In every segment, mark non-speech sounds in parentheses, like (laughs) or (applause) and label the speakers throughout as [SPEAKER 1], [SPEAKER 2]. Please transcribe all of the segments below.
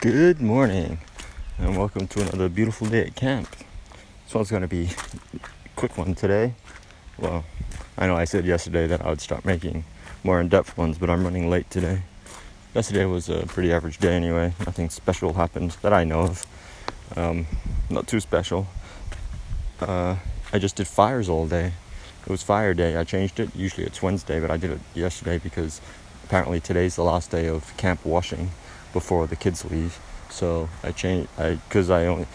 [SPEAKER 1] Good morning, and welcome to another beautiful day at camp. This one's going to be a quick one today. Well, I know I said yesterday that I would start making more in depth ones, but I'm running late today. Yesterday was a pretty average day anyway. Nothing special happened that I know of. Um, not too special. Uh, I just did fires all day. It was fire day. I changed it. Usually it's Wednesday, but I did it yesterday because apparently today's the last day of camp washing before the kids leave. So I changed, I because I only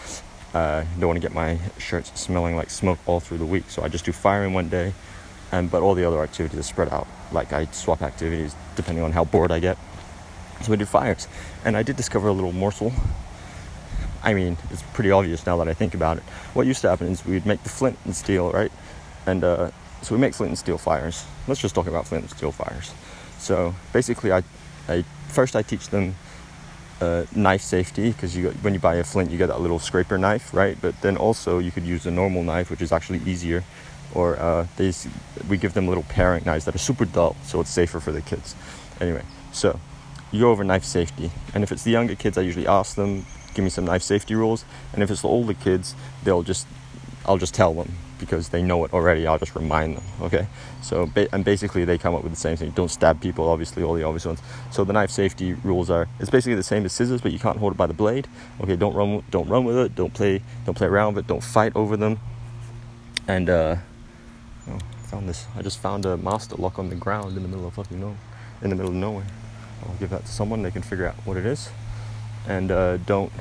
[SPEAKER 1] uh, don't want to get my shirts smelling like smoke all through the week. So I just do fire in one day, and but all the other activities are spread out. Like I swap activities depending on how bored I get. So I did fires, and I did discover a little morsel. I mean, it's pretty obvious now that I think about it. What used to happen is we'd make the flint and steel, right? And uh, so we make flint and steel fires. Let's just talk about flint and steel fires. So basically, I, I first I teach them uh, knife safety because you when you buy a flint you get that little scraper knife right? But then also you could use a normal knife which is actually easier. Or uh, they, we give them little paring knives that are super dull so it's safer for the kids. Anyway so you go over knife safety. And if it's the younger kids i usually ask them give me some knife safety rules. And if it's the older kids they'll just i'll just tell them because they know it already. I'll just remind them. Okay, so ba- and basically they come up with the same thing. Don't stab people. Obviously, all the obvious ones. So the knife safety rules are it's basically the same as scissors, but you can't hold it by the blade. Okay, don't run don't run with it. Don't play don't play around with it. Don't fight over them. And uh, oh, found this. I just found a master lock on the ground in the middle of fucking no, in the middle of nowhere. I'll give that to someone. They can figure out what it is. And uh, don't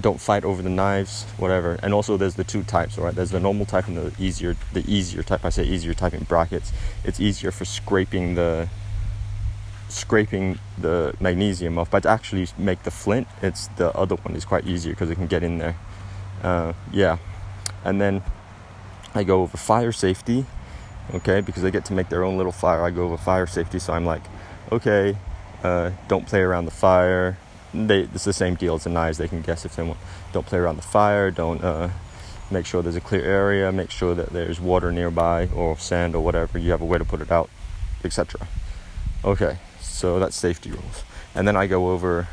[SPEAKER 1] don't fight over the knives, whatever. And also, there's the two types, right? There's the normal type and the easier, the easier type. I say easier type in brackets. It's easier for scraping the scraping the magnesium off, but to actually make the flint, it's the other one is quite easier because it can get in there. Uh, yeah, and then I go over fire safety, okay, because they get to make their own little fire. I go over fire safety, so I'm like, okay, uh, don't play around the fire they it's the same deal as the knives. They can guess if they want. Don't play around the fire. Don't uh, make sure there's a clear area. Make sure that there's water nearby or sand or whatever. You have a way to put it out, etc. Okay, so that's safety rules. And then I go over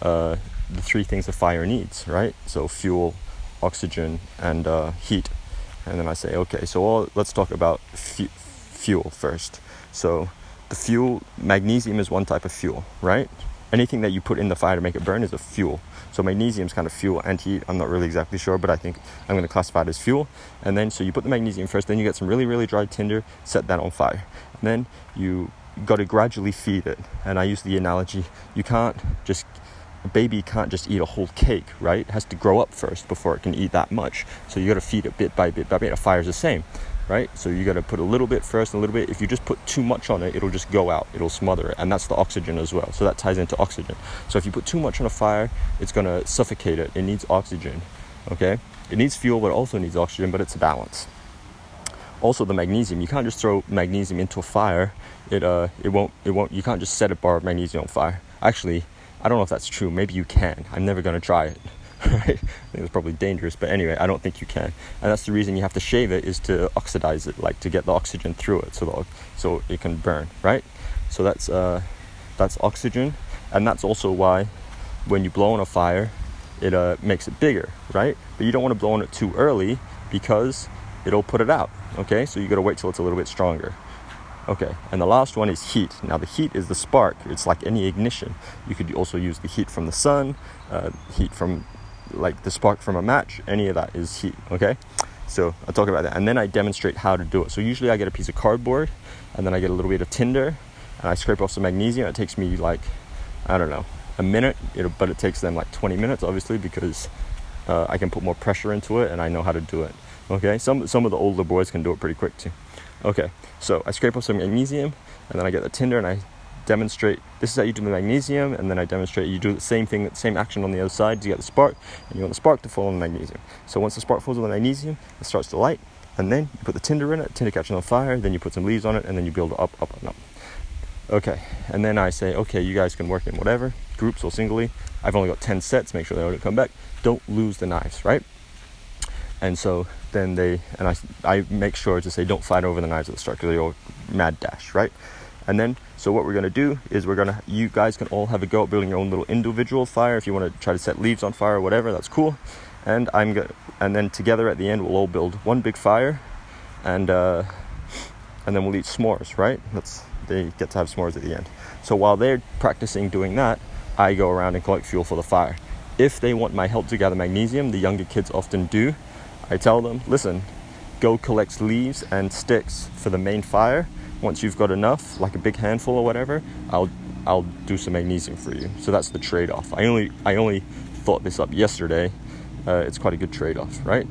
[SPEAKER 1] uh, the three things a fire needs, right? So fuel, oxygen, and uh, heat. And then I say, okay, so all, let's talk about fu- fuel first. So the fuel, magnesium is one type of fuel, right? Anything that you put in the fire to make it burn is a fuel. So magnesium is kind of fuel and heat. I'm not really exactly sure, but I think I'm going to classify it as fuel. And then so you put the magnesium first, then you get some really really dry tinder, set that on fire, and then you got to gradually feed it. And I use the analogy: you can't just a baby can't just eat a whole cake, right? It has to grow up first before it can eat that much. So you got to feed it bit by bit by bit. A fire is the same right? So you got to put a little bit first, and a little bit. If you just put too much on it, it'll just go out. It'll smother it, and that's the oxygen as well. So that ties into oxygen. So if you put too much on a fire, it's gonna suffocate it. It needs oxygen. Okay, it needs fuel, but also needs oxygen. But it's a balance. Also, the magnesium. You can't just throw magnesium into a fire. It uh, it won't, it won't. You can't just set a bar of magnesium on fire. Actually, I don't know if that's true. Maybe you can. I'm never gonna try it. Right? I think it's probably dangerous, but anyway, I don't think you can. And that's the reason you have to shave it is to oxidize it, like to get the oxygen through it, so the, so it can burn, right? So that's uh, that's oxygen, and that's also why when you blow on a fire, it uh, makes it bigger, right? But you don't want to blow on it too early because it'll put it out. Okay, so you got to wait till it's a little bit stronger. Okay, and the last one is heat. Now, the heat is the spark. It's like any ignition. You could also use the heat from the sun, uh, heat from like the spark from a match, any of that is heat, okay? So I'll talk about that. And then I demonstrate how to do it. So usually I get a piece of cardboard and then I get a little bit of tinder and I scrape off some magnesium. It takes me like, I don't know, a minute, but it takes them like 20 minutes, obviously, because uh, I can put more pressure into it and I know how to do it. Okay, some, some of the older boys can do it pretty quick too. Okay, so I scrape off some magnesium and then I get the tinder and I demonstrate this is how you do the magnesium and then I demonstrate you do the same thing same action on the other side to get the spark and you want the spark to fall on the magnesium. So once the spark falls on the magnesium it starts to light and then you put the tinder in it tinder catches on fire then you put some leaves on it and then you build it up up and up. Okay and then I say okay you guys can work in whatever groups or singly. I've only got 10 sets make sure they don't come back. Don't lose the knives right? And so then they and I, I make sure to say don't fight over the knives at the start because they're all mad dash right? And then So what we're gonna do is we're gonna you guys can all have a go at building your own little individual fire. If you want to try to set leaves on fire or whatever, that's cool. And I'm gonna and then together at the end we'll all build one big fire, and uh, and then we'll eat s'mores. Right? That's they get to have s'mores at the end. So while they're practicing doing that, I go around and collect fuel for the fire. If they want my help to gather magnesium, the younger kids often do. I tell them, listen, go collect leaves and sticks for the main fire once you've got enough, like a big handful or whatever, I'll I'll do some magnesium for you. So that's the trade-off. I only I only thought this up yesterday. Uh, it's quite a good trade-off, right?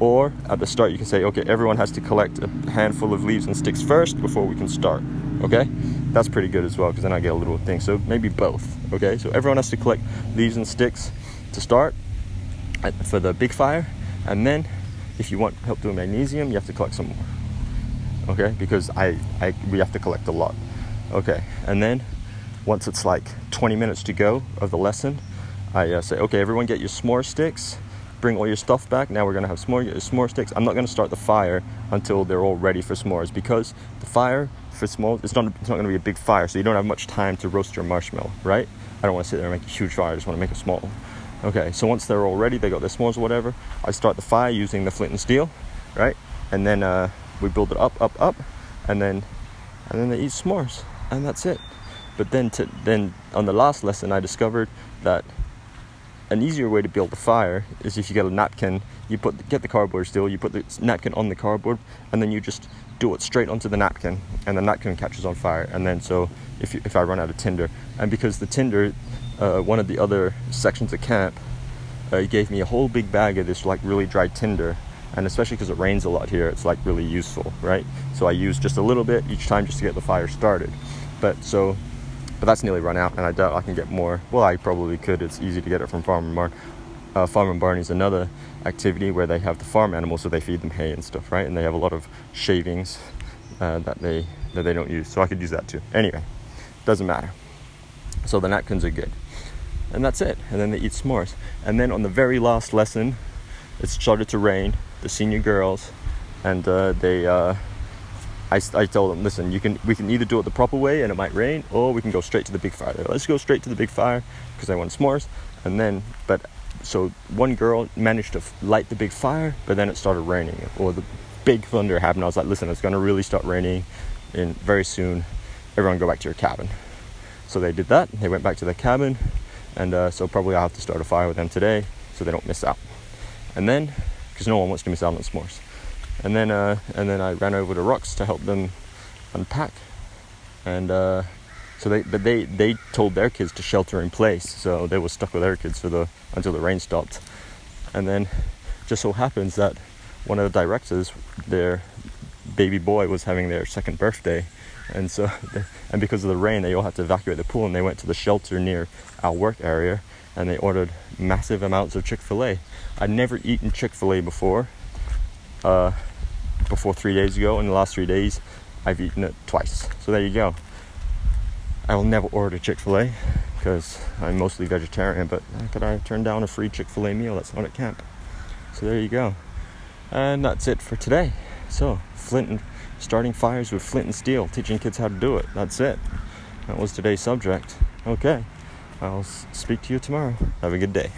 [SPEAKER 1] Or at the start, you can say, okay, everyone has to collect a handful of leaves and sticks first before we can start. Okay, that's pretty good as well because then I get a little thing. So maybe both. Okay, so everyone has to collect leaves and sticks to start for the big fire, and then if you want help doing magnesium, you have to collect some more okay because I, I we have to collect a lot. Okay and then once it's like 20 minutes to go of the lesson i uh, say okay everyone get your s'more sticks bring all your stuff back. Now we're going to have s'more, s'more sticks. I'm not going to start the fire until they're all ready for s'mores because the fire for s'mores it's not, it's not going to be a big fire so you don't have much time to roast your marshmallow right? I don't want to sit there and make a huge fire i just want to make a small one. Okay so once they're all ready they got their s'mores or whatever i start the fire using the flint and steel right? And then uh, we build it up, up, up, and then and then they eat s'mores, and that's it. But then to, then on the last lesson, I discovered that an easier way to build a fire is if you get a napkin, you put get the cardboard still, you put the napkin on the cardboard, and then you just do it straight onto the napkin, and the napkin catches on fire. And then so if you, if I run out of tinder, and because the tinder, uh, one of the other sections of camp, uh, gave me a whole big bag of this like really dry tinder and especially because it rains a lot here it's like really useful right? So i use just a little bit each time just to get the fire started. But so but that's nearly run out and i doubt i can get more. Well i probably could. It's easy to get it from farm and barn. Uh, farm and barn is another activity where they have the farm animals so they feed them hay and stuff right? And they have a lot of shavings uh, that they that they don't use. So i could use that too. Anyway doesn't matter. So the napkins are good. And that's it. And then they eat s'mores. And then on the very last lesson it started to rain the senior girls, and uh, they. Uh, I, I told them, listen, you can we can either do it the proper way and it might rain, or we can go straight to the big fire. Like, Let's go straight to the big fire because I want s'mores, and then but so one girl managed to light the big fire, but then it started raining, or the big thunder happened. I was like, listen, it's to really start raining, and very soon, everyone go back to your cabin. So they did that. They went back to their cabin, and uh, so probably I'll have to start a fire with them today, so they don't miss out. And then because no one wants to miss out on s'mores. And then uh, and then I ran over to Rocks to help them unpack, and uh, so they but they they told their kids to shelter in place, so they were stuck with their kids for the until the rain stopped. And then just so happens that one of the directors, their baby boy, was having their second birthday, and so (laughs) and because of the rain, they all had to evacuate the pool, and they went to the shelter near our work area and they ordered massive amounts of Chick fil A. I'd never eaten Chick fil A before. Uh, before three days ago, in the last three days, I've eaten it twice. So there you go. I will never order Chick fil A because I'm mostly vegetarian, but how could I turn down a free Chick fil A meal that's not at camp? So there you go. And that's it for today. So, Flint and starting fires with flint and steel, teaching kids how to do it. That's it. That was today's subject. Okay. I'll speak to you tomorrow. Have a good day.